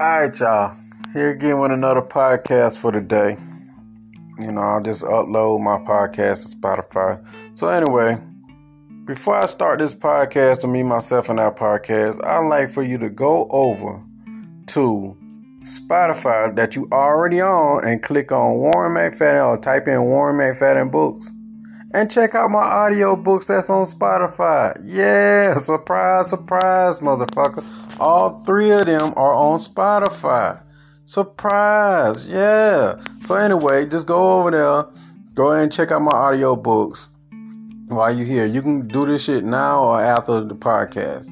All right, y'all. Here again with another podcast for today. You know, I'll just upload my podcast to Spotify. So, anyway, before I start this podcast to me, myself, and our podcast, I'd like for you to go over to Spotify that you already on and click on Warren McFadden or type in Warren McFadden Books and check out my audio books that's on Spotify. Yeah, surprise, surprise, motherfucker. All three of them are on Spotify. Surprise, yeah. So anyway, just go over there, go ahead and check out my audio books while you're here. You can do this shit now or after the podcast.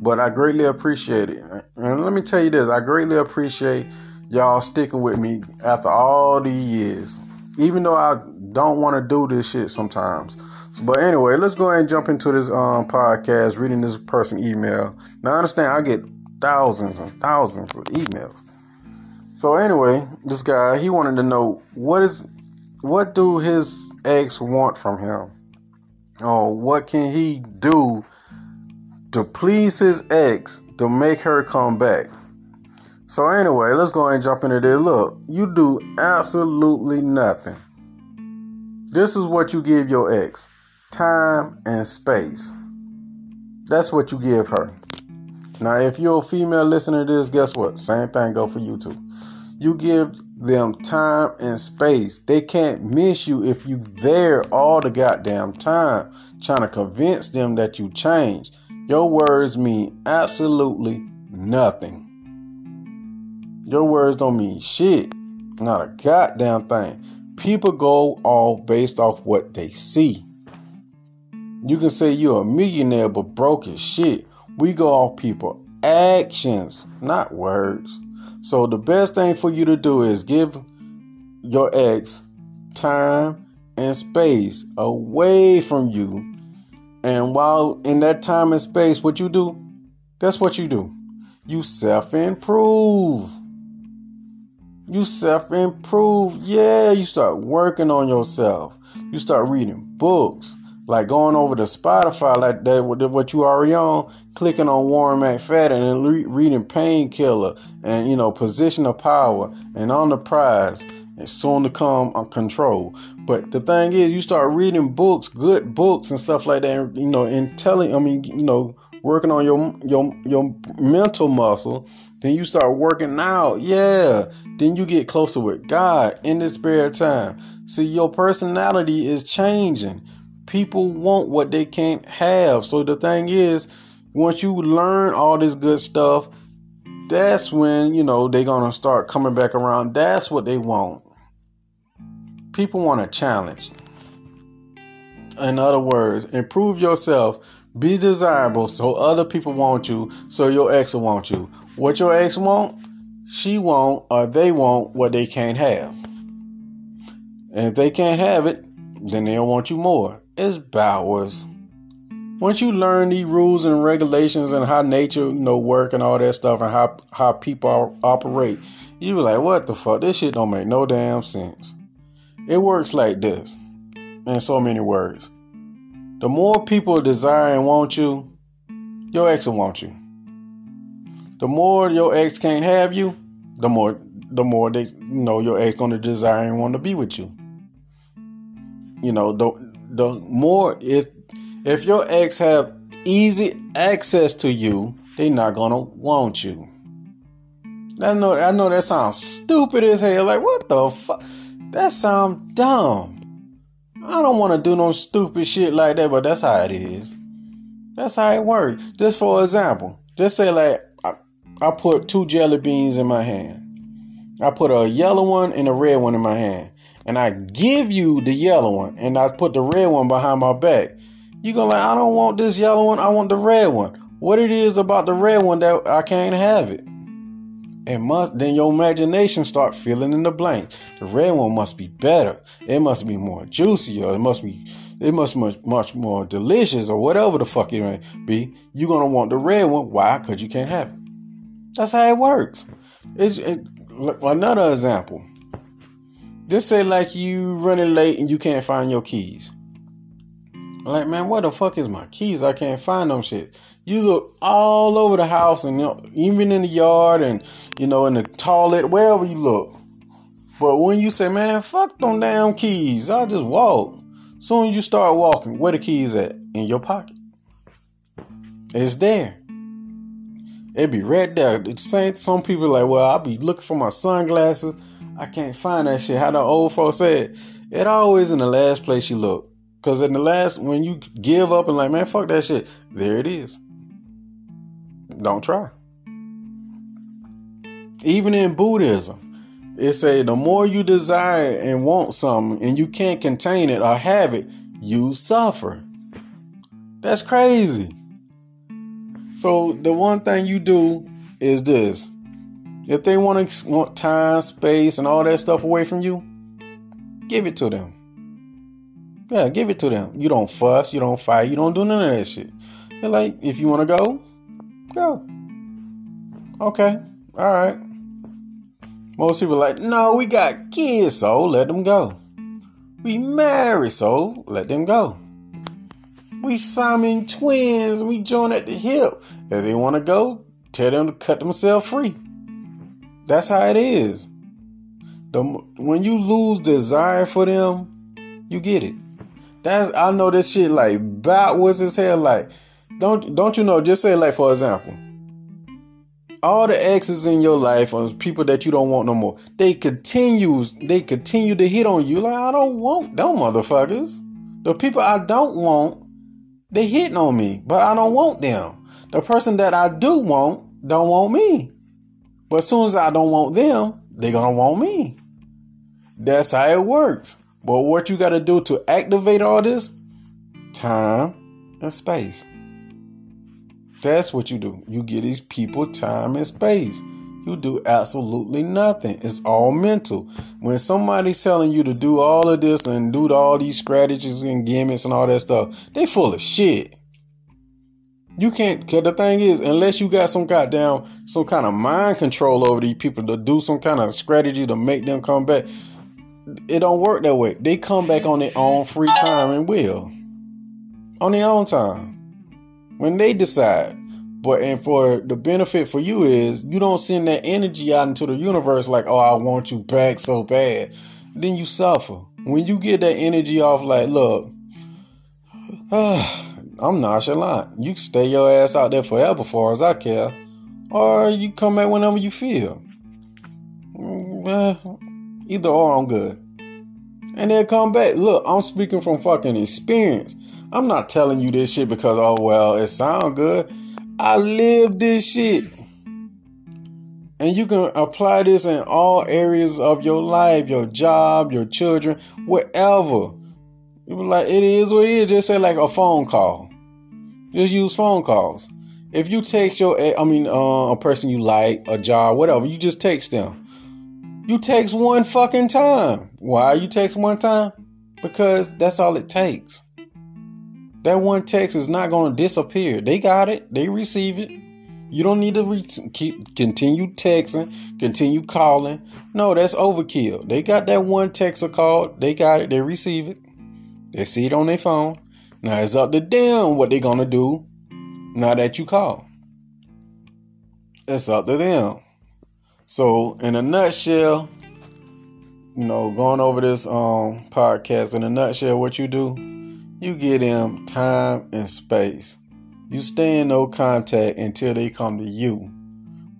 But I greatly appreciate it. And let me tell you this, I greatly appreciate y'all sticking with me after all these years. Even though I don't want to do this shit sometimes. But anyway, let's go ahead and jump into this um, podcast, reading this person email. Now I understand I get thousands and thousands of emails. So anyway, this guy he wanted to know what is what do his ex want from him? Or what can he do to please his ex to make her come back? So anyway, let's go ahead and jump into this. Look, you do absolutely nothing. This is what you give your ex. Time and space. That's what you give her. Now, if you're a female listener to this, guess what? Same thing go for you too. You give them time and space. They can't miss you if you there all the goddamn time trying to convince them that you changed. Your words mean absolutely nothing. Your words don't mean shit. Not a goddamn thing. People go all based off what they see. You can say you're a millionaire but broke as shit. We go off people actions, not words. So the best thing for you to do is give your ex time and space away from you. And while in that time and space, what you do, that's what you do. You self improve. You self improve. Yeah, you start working on yourself. You start reading books like going over to Spotify, like that, what you already on, clicking on Warren McFadden and re- reading Painkiller and, you know, Position of Power and On the Prize and Soon to Come on Control. But the thing is, you start reading books, good books and stuff like that, you know, and telling, I mean, you know, working on your, your, your mental muscle. Then you start working out. Yeah. Then you get closer with God in this spare time. See, your personality is changing people want what they can't have. So the thing is, once you learn all this good stuff, that's when, you know, they're going to start coming back around. That's what they want. People want a challenge. In other words, improve yourself, be desirable so other people want you, so your ex will want you. What your ex want, she want or they want what they can't have. And if they can't have it, then they'll want you more it's Bowers. Once you learn these rules and regulations and how nature, you know, work and all that stuff and how how people operate, you be like, what the fuck? This shit don't make no damn sense. It works like this, in so many words. The more people desire and want you, your ex will want you. The more your ex can't have you, the more the more they you know your ex gonna desire and want to be with you. You know, the the more if if your ex have easy access to you, they not gonna want you. I know I know that sounds stupid as hell. Like what the fuck? That sounds dumb. I don't want to do no stupid shit like that, but that's how it is. That's how it works. Just for example, just say like I, I put two jelly beans in my hand. I put a yellow one and a red one in my hand and I give you the yellow one and I put the red one behind my back, you go like, I don't want this yellow one, I want the red one. What it is about the red one that I can't have it? And must then your imagination start filling in the blank. The red one must be better. It must be more juicy, or it must be it must be much much more delicious, or whatever the fuck it may be. You're gonna want the red one. Why? Because you can't have it. That's how it works. It's it, another example. Just say like you running late and you can't find your keys. Like, man, what the fuck is my keys? I can't find them shit. You look all over the house and you know, even in the yard and you know in the toilet, wherever you look. But when you say, man, fuck them damn keys, I just walk. Soon as you start walking, where the keys at? In your pocket. It's there. It be right there. The same some people like, well, I'll be looking for my sunglasses. I can't find that shit. How the old folks said, it always in the last place you look. Cause in the last, when you give up and like, man, fuck that shit, there it is. Don't try. Even in Buddhism, it say the more you desire and want something and you can't contain it or have it, you suffer. That's crazy. So the one thing you do is this. If they want to want time, space, and all that stuff away from you, give it to them. Yeah, give it to them. You don't fuss, you don't fight, you don't do none of that shit. They're like, if you want to go, go. Okay, all right. Most people like, no, we got kids, so let them go. We married, so let them go. We Simon twins, we join at the hip. If they want to go, tell them to cut themselves free. That's how it is. The, when you lose desire for them, you get it. That's I know this shit like backwards as hell. Like, don't don't you know? Just say like for example, all the exes in your life or people that you don't want no more, they continue they continue to hit on you. Like I don't want them motherfuckers. The people I don't want they hitting on me, but I don't want them. The person that I do want don't want me. But as soon as I don't want them, they gonna want me. That's how it works. But what you gotta do to activate all this? Time and space. That's what you do. You give these people time and space you do absolutely nothing. It's all mental. When somebody's telling you to do all of this and do all these strategies and gimmicks and all that stuff, they full of shit. You can't, cause the thing is, unless you got some goddamn, some kind of mind control over these people to do some kind of strategy to make them come back, it don't work that way. They come back on their own free time and will. On their own time. When they decide. But and for the benefit for you is you don't send that energy out into the universe like, oh, I want you back so bad. Then you suffer. When you get that energy off, like, look, uh, I'm nonchalant. You can stay your ass out there forever, far as I care, or you come back whenever you feel. Uh, either or, I'm good. And then come back. Look, I'm speaking from fucking experience. I'm not telling you this shit because oh well, it sound good. I live this shit. And you can apply this in all areas of your life, your job, your children, whatever. Like, it is what it is. Just say like a phone call. Just use phone calls. If you text your, I mean, uh, a person you like, a job, whatever, you just text them. You text one fucking time. Why you text one time? Because that's all it takes. That one text is not going to disappear. They got it. They receive it. You don't need to re- keep continue texting, continue calling. No, that's overkill. They got that one text or call. They got it. They receive it. They see it on their phone. Now it's up to them what they're gonna do. Now that you call, it's up to them. So, in a nutshell, you know, going over this um podcast in a nutshell, what you do you give them time and space. You stay in no contact until they come to you.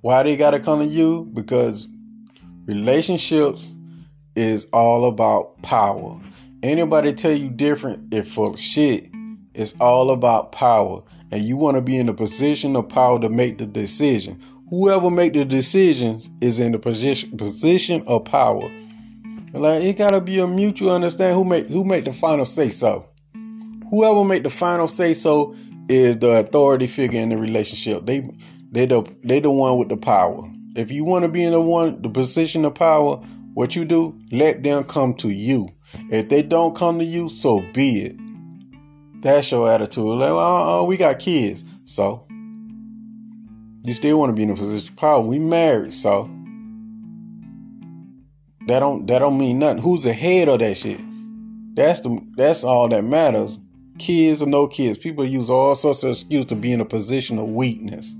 Why they gotta come to you? Because relationships is all about power. Anybody tell you different, it's full of shit. It's all about power. And you want to be in the position of power to make the decision. Whoever make the decisions is in the position position of power. Like it gotta be a mutual understand who make who make the final say so whoever make the final say so is the authority figure in the relationship. They they the they the one with the power. If you want to be in the one the position of power, what you do, let them come to you. If they don't come to you, so be it. That's your attitude. Like, oh, we got kids, so you still want to be in a position of power. We married, so that don't that don't mean nothing. Who's the head of that shit? That's the that's all that matters kids or no kids, people use all sorts of excuses to be in a position of weakness.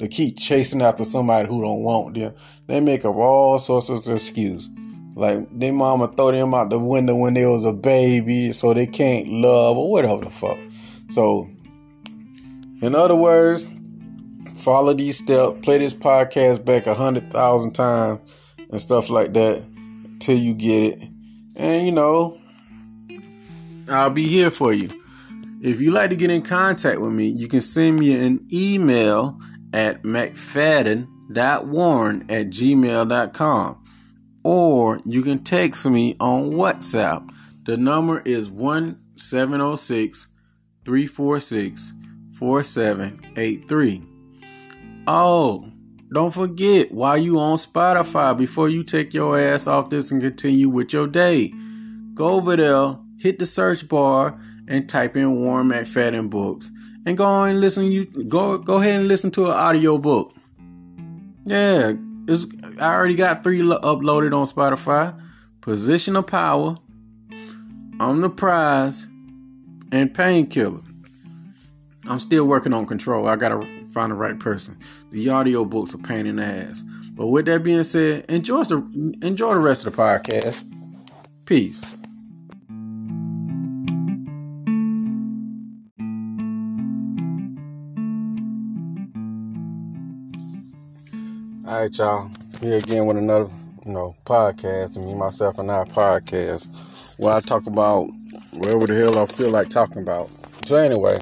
To keep chasing after somebody who don't want them. They make up all sorts of excuses. Like their mama throw them out the window when they was a baby, so they can't love or whatever the fuck. So, in other words, follow these steps, play this podcast back a hundred thousand times and stuff like that till you get it. And you know, I'll be here for you. If you like to get in contact with me, you can send me an email at mcfadden.warren at gmail.com or you can text me on WhatsApp. The number is 1706 346 4783. Oh, don't forget while you on Spotify before you take your ass off this and continue with your day. Go over there, hit the search bar and type in "Warm Warren McFadden books and go and listen you go go ahead and listen to an audio book. Yeah, it's, I already got three lo- uploaded on Spotify. Position of Power, On the Prize, and Painkiller. I'm still working on control. I gotta find the right person. The audio books are pain in the ass. But with that being said, enjoy the enjoy the rest of the podcast. Peace. All right, y'all. Here again with another, you know, podcast. Me, myself, and I podcast where I talk about whatever the hell I feel like talking about. So anyway,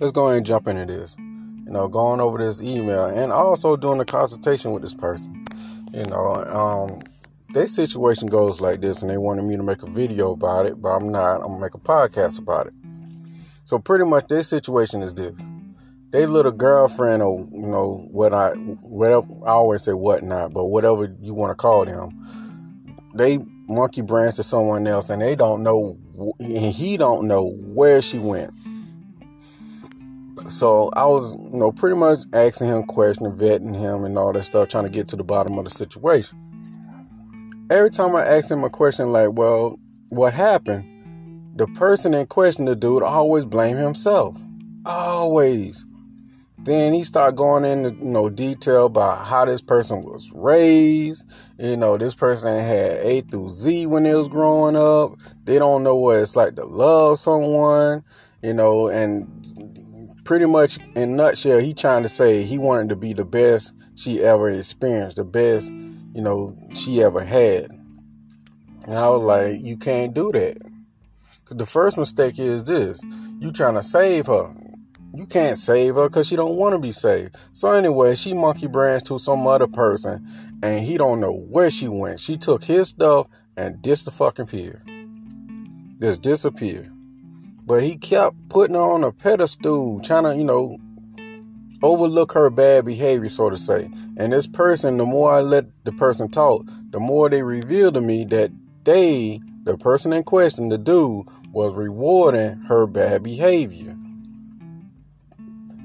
let's go ahead and jump into this. You know, going over this email and also doing a consultation with this person. You know, um, their situation goes like this, and they wanted me to make a video about it, but I'm not. I'm gonna make a podcast about it. So pretty much, their situation is this they little girlfriend or you know what I whatever I always say whatnot, but whatever you want to call them, they monkey branch to someone else, and they don't know, and he don't know where she went. So I was, you know, pretty much asking him questions, vetting him, and all that stuff, trying to get to the bottom of the situation. Every time I asked him a question like, "Well, what happened?" the person in question, the dude, always blame himself. Always. Then he started going into you know detail about how this person was raised. You know, this person had A through Z when they was growing up. They don't know what it's like to love someone. You know, and pretty much in nutshell, he trying to say he wanted to be the best she ever experienced, the best you know she ever had. And I was like, you can't do that. Cause the first mistake is this: you trying to save her you can't save her because she don't want to be saved. So anyway, she monkey branched to some other person, and he don't know where she went. She took his stuff and dis the fucking pier. Just disappeared. But he kept putting her on a pedestal, trying to, you know, overlook her bad behavior, so to say. And this person, the more I let the person talk, the more they reveal to me that they, the person in question, the dude, was rewarding her bad behavior.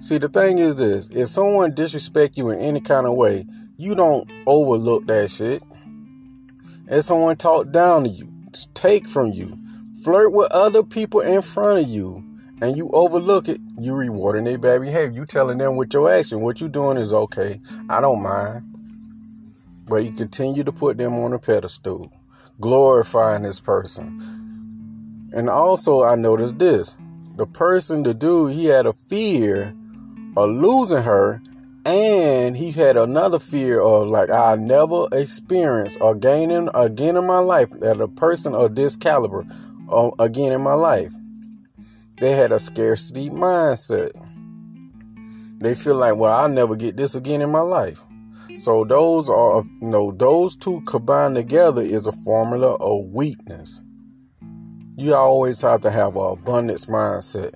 See, the thing is this if someone disrespect you in any kind of way, you don't overlook that shit. If someone talk down to you, take from you, flirt with other people in front of you, and you overlook it, you rewarding their bad behavior. You telling them with your action, what you doing is okay. I don't mind. But you continue to put them on a pedestal, glorifying this person. And also I noticed this. The person, the dude, he had a fear of losing her and he had another fear of like I never experienced or gaining again in my life that a person of this caliber uh, again in my life. They had a scarcity mindset. They feel like, well, I'll never get this again in my life. So those are, you know, those two combined together is a formula of weakness. You always have to have an abundance mindset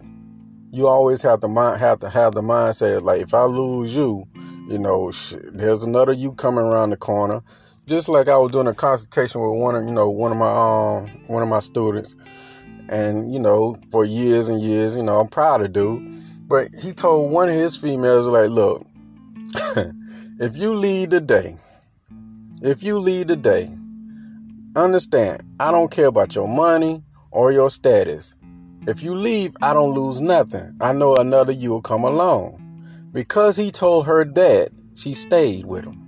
you always have to mind, have to have the mindset like if I lose you, you know, there's another you coming around the corner. Just like I was doing a consultation with one of you know one of my um one of my students, and you know for years and years, you know I'm proud of dude, but he told one of his females like, look, if you lead the day, if you lead the day, understand I don't care about your money or your status If you leave, I don't lose nothing. I know another you will come along. Because he told her that, she stayed with him.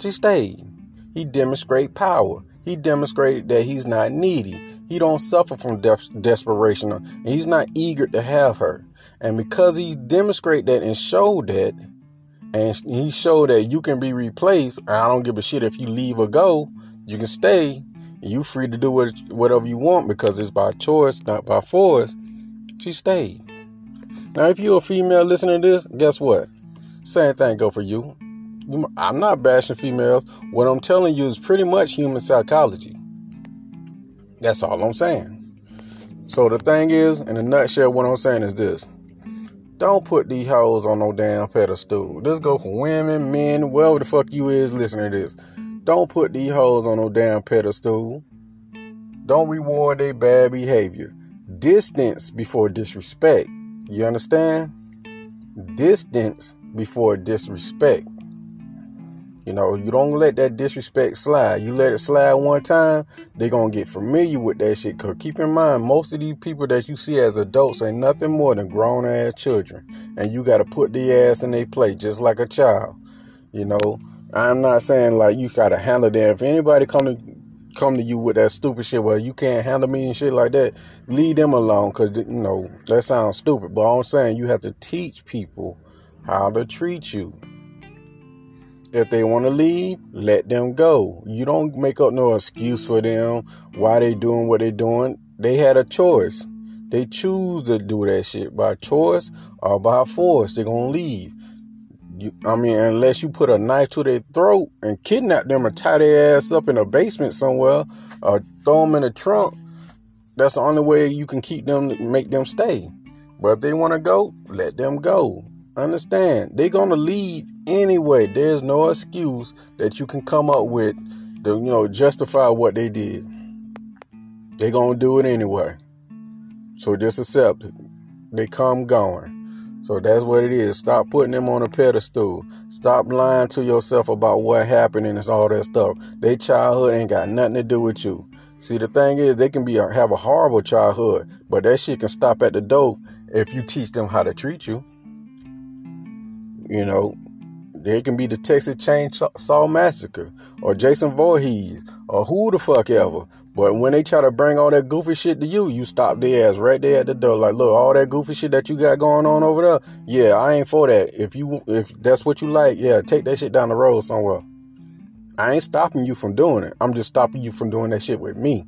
She stayed. He demonstrated power. He demonstrated that he's not needy. He don't suffer from de- desperation. And he's not eager to have her. And because he demonstrated that and showed that, and he showed that you can be replaced. I don't give a shit if you leave or go. You can stay. You free to do what, whatever you want because it's by choice, not by force. She stayed. Now, if you're a female listening to this, guess what? Same thing go for you. I'm not bashing females. What I'm telling you is pretty much human psychology. That's all I'm saying. So the thing is, in a nutshell, what I'm saying is this. Don't put these hoes on no damn pedestal. This go for women, men, whoever the fuck you is listening to this. Don't put these hoes on no damn pedestal. Don't reward their bad behavior. Distance before disrespect. You understand? Distance before disrespect. You know, you don't let that disrespect slide. You let it slide one time, they're going to get familiar with that shit. Because keep in mind, most of these people that you see as adults ain't nothing more than grown ass children. And you got to put the ass in their plate just like a child. You know, I'm not saying like you got to handle them. If anybody come to come to you with that stupid shit, well, you can't handle me and shit like that, leave them alone. Because, you know, that sounds stupid. But I'm saying you have to teach people how to treat you. If they want to leave, let them go. You don't make up no excuse for them why they doing what they doing. They had a choice. They choose to do that shit by choice or by force. They're gonna leave. You, I mean, unless you put a knife to their throat and kidnap them or tie their ass up in a basement somewhere or throw them in a trunk, that's the only way you can keep them, make them stay. But if they want to go, let them go. Understand, they're gonna leave anyway. There's no excuse that you can come up with to, you know, justify what they did. They're gonna do it anyway. So just accept it. They come going. So that's what it is. Stop putting them on a pedestal. Stop lying to yourself about what happened and all that stuff. Their childhood ain't got nothing to do with you. See, the thing is, they can be uh, have a horrible childhood, but that shit can stop at the door if you teach them how to treat you. You know, they can be the Texas Chainsaw Massacre or Jason Voorhees or who the fuck ever. But when they try to bring all that goofy shit to you, you stop their ass right there at the door. Like, look, all that goofy shit that you got going on over there, yeah, I ain't for that. If you if that's what you like, yeah, take that shit down the road somewhere. I ain't stopping you from doing it. I'm just stopping you from doing that shit with me.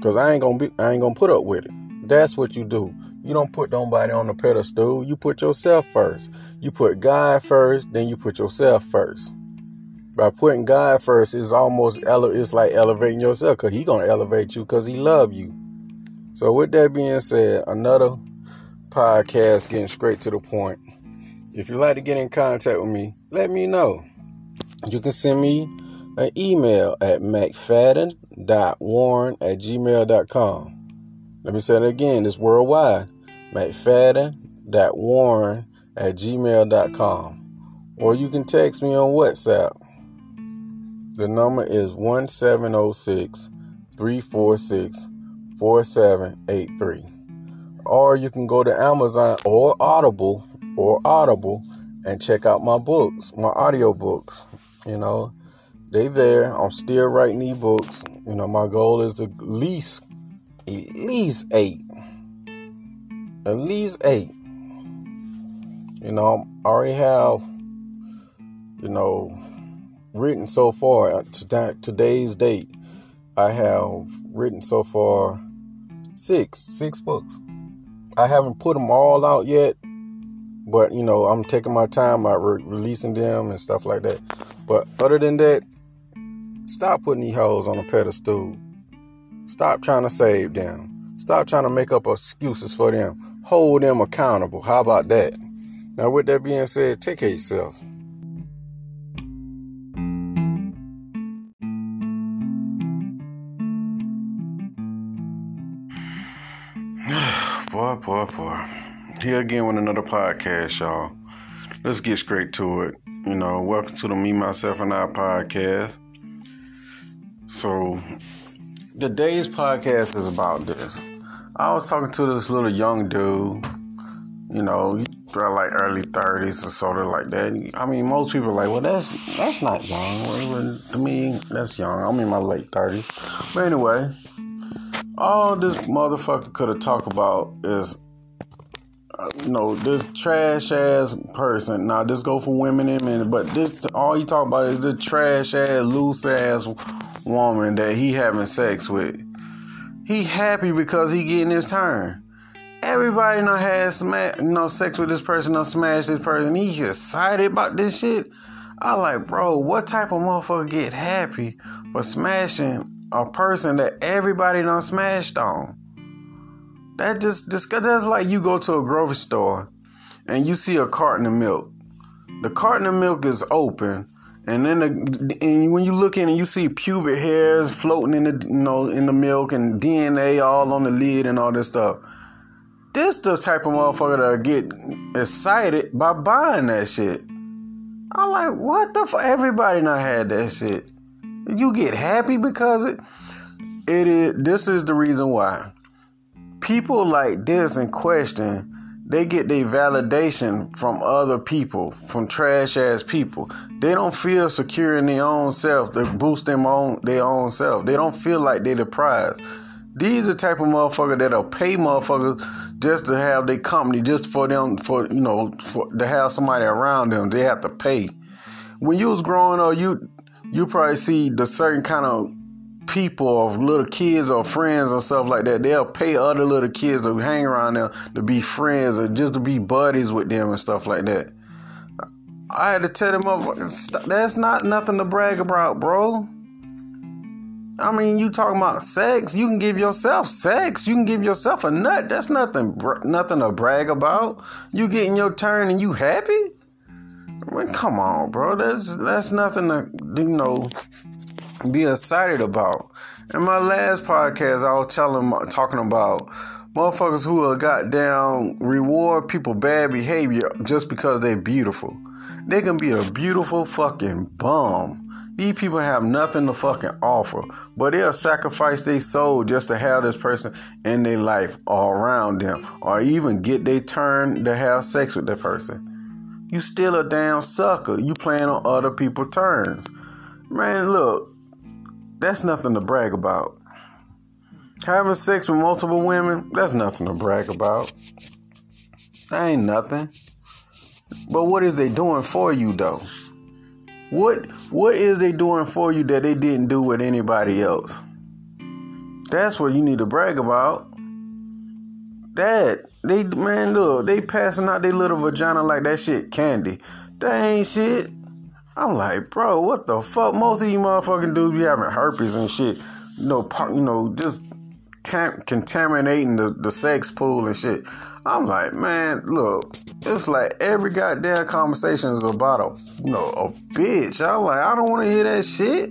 Cause I ain't gonna be I ain't gonna put up with it. That's what you do. You don't put nobody on the pedestal. You put yourself first. You put God first, then you put yourself first. By putting God first, it's almost ele- it's like elevating yourself because He gonna elevate you because He love you. So with that being said, another podcast getting straight to the point. If you'd like to get in contact with me, let me know. You can send me an email at mcfadden.warren at gmail.com. Let me say it again. It's worldwide. McFadden.warren at gmail.com. Or you can text me on WhatsApp. The number is 1706 346 4783. Or you can go to Amazon or Audible or Audible and check out my books, my audio books. You know, they there. I'm still writing these books. You know, my goal is at least at least eight. At least eight. You know, I already have, you know, written so far uh, to today's date. I have written so far six, six books. I haven't put them all out yet, but you know, I'm taking my time about re- releasing them and stuff like that. But other than that, stop putting these hoes on a pedestal Stop trying to save them. Stop trying to make up excuses for them. Hold them accountable. How about that? Now, with that being said, take care of yourself. Boy. Here again with another podcast, y'all. Let's get straight to it. You know, welcome to the Me, Myself, and I podcast. So, today's podcast is about this. I was talking to this little young dude, you know, like early 30s or sort of like that. I mean, most people are like, well, that's that's not young. To me, that's young. I'm in my late 30s. But anyway, all this motherfucker could have talked about is, know, this trash ass person. Now, this go for women and men, but this all you talk about is the trash ass, loose ass woman that he having sex with. He happy because he getting his turn. Everybody know has sma- know sex with this person, or smash this person. He excited about this shit. I like, bro, what type of motherfucker get happy for smashing a person that everybody done smashed on? That just, that's like you go to a grocery store and you see a carton of milk. The carton of milk is open, and then the, and when you look in and you see pubic hairs floating in the you know in the milk and DNA all on the lid and all this stuff. This the type of motherfucker that get excited by buying that shit. I'm like, what the fuck? Everybody not had that shit. You get happy because it. It is. This is the reason why. People like this in question, they get their validation from other people, from trash ass people. They don't feel secure in their own self to boost them own their own self. They don't feel like they're the prize. These are the type of motherfucker that'll pay motherfuckers just to have their company, just for them, for you know, for to have somebody around them. They have to pay. When you was growing up, you you probably see the certain kind of people or little kids or friends or stuff like that. They'll pay other little kids to hang around them to be friends or just to be buddies with them and stuff like that. I had to tell them, that's not nothing to brag about, bro. I mean, you talking about sex? You can give yourself sex. You can give yourself a nut. That's nothing, nothing to brag about. You getting your turn and you happy? I mean, come on, bro. That's that's nothing to you know be excited about. In my last podcast, I was telling, talking about motherfuckers who are goddamn reward people bad behavior just because they're beautiful. They can be a beautiful fucking bum these people have nothing to fucking offer, but they'll sacrifice their soul just to have this person in their life or around them, or even get their turn to have sex with that person. You still a damn sucker. You playing on other people's turns. Man, look, that's nothing to brag about. Having sex with multiple women, that's nothing to brag about. That ain't nothing. But what is they doing for you though? What what is they doing for you that they didn't do with anybody else? That's what you need to brag about. That they man look, they passing out their little vagina like that shit candy. That ain't shit. I'm like, bro, what the fuck? Most of you motherfucking dudes be having herpes and shit. You know, you know, just tam- contaminating the, the sex pool and shit. I'm like, man, look, it's like every goddamn conversation is about a, you know, a bitch. I'm like, I don't want to hear that shit.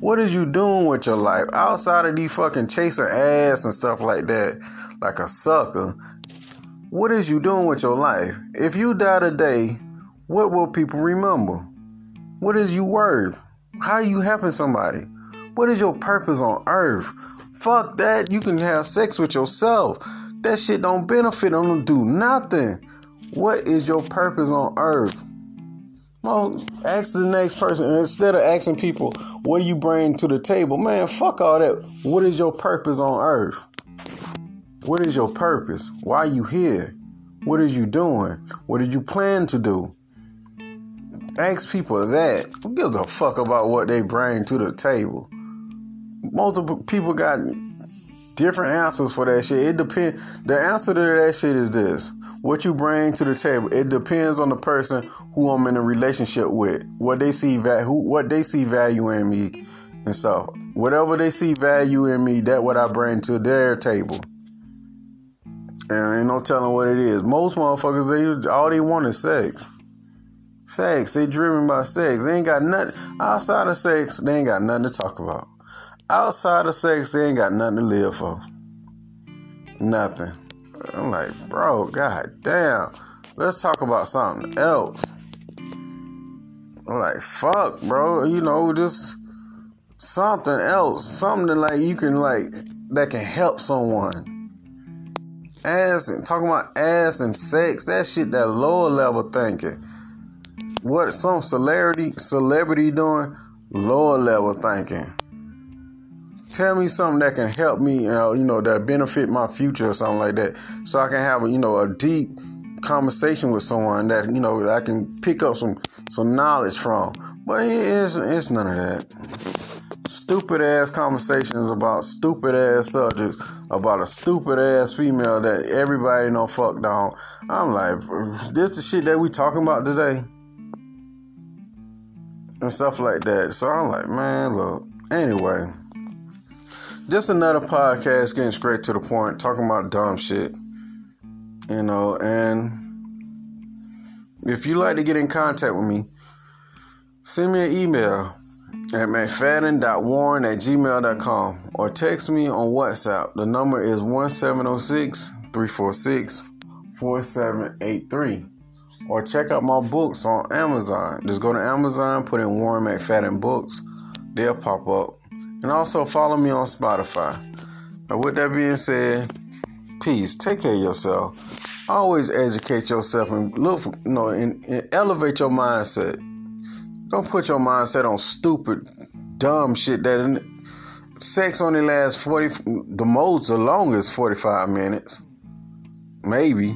What is you doing with your life outside of these fucking chasing ass and stuff like that, like a sucker? What is you doing with your life? If you die today, what will people remember? What is you worth? How are you helping somebody? What is your purpose on earth? Fuck that. You can have sex with yourself. That shit don't benefit them, don't do nothing. What is your purpose on earth? Well, ask the next person instead of asking people, what do you bring to the table? Man, fuck all that. What is your purpose on earth? What is your purpose? Why are you here? What is you doing? What did you plan to do? Ask people that. Who gives a fuck about what they bring to the table? Multiple people got different answers for that shit. It depends. The answer to that shit is this: what you bring to the table. It depends on the person who I'm in a relationship with. What they see, who what they see value in me and stuff. Whatever they see value in me, that what I bring to their table. And ain't no telling what it is. Most motherfuckers, they all they want is sex. Sex. They driven by sex. They ain't got nothing outside of sex. They ain't got nothing to talk about. Outside of sex, they ain't got nothing to live for. Nothing. I'm like, bro, god damn. Let's talk about something else. I'm like, fuck, bro. You know, just something else. Something like you can like that can help someone. ass and talking about ass and sex. That shit, that lower level thinking. What some celebrity celebrity doing? Lower level thinking. Tell me something that can help me, you know, that benefit my future or something like that, so I can have, a, you know, a deep conversation with someone that you know I can pick up some some knowledge from. But it's it's none of that. Stupid ass conversations about stupid ass subjects about a stupid ass female that everybody know fucked on. I'm like, this the shit that we talking about today and stuff like that. So I'm like, man, look. Anyway, just another podcast getting straight to the point, talking about dumb shit. You know, and if you like to get in contact with me, send me an email at mcfadden.warren at gmail.com or text me on WhatsApp. The number is 1706 346 4783. Or check out my books on Amazon. Just go to Amazon, put in Warren McFadden Books. They'll pop up. And also follow me on Spotify. Now, with that being said, peace. Take care of yourself. Always educate yourself and look, for, you know, and, and elevate your mindset. Don't put your mindset on stupid, dumb shit that sex only lasts 40, the most, the longest 45 minutes. Maybe.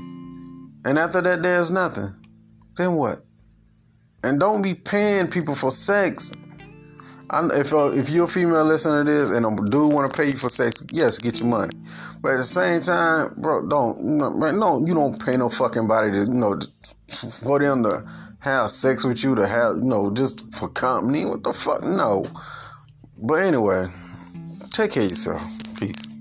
And after that, there's nothing. Then what? And don't be paying people for sex. I, if uh, if you're a female listener to this and a dude want to pay you for sex, yes, get your money. But at the same time, bro, don't no, no, you don't pay no fucking body to you know for them to have sex with you to have you know just for company. What the fuck? No. But anyway, take care of yourself. Peace.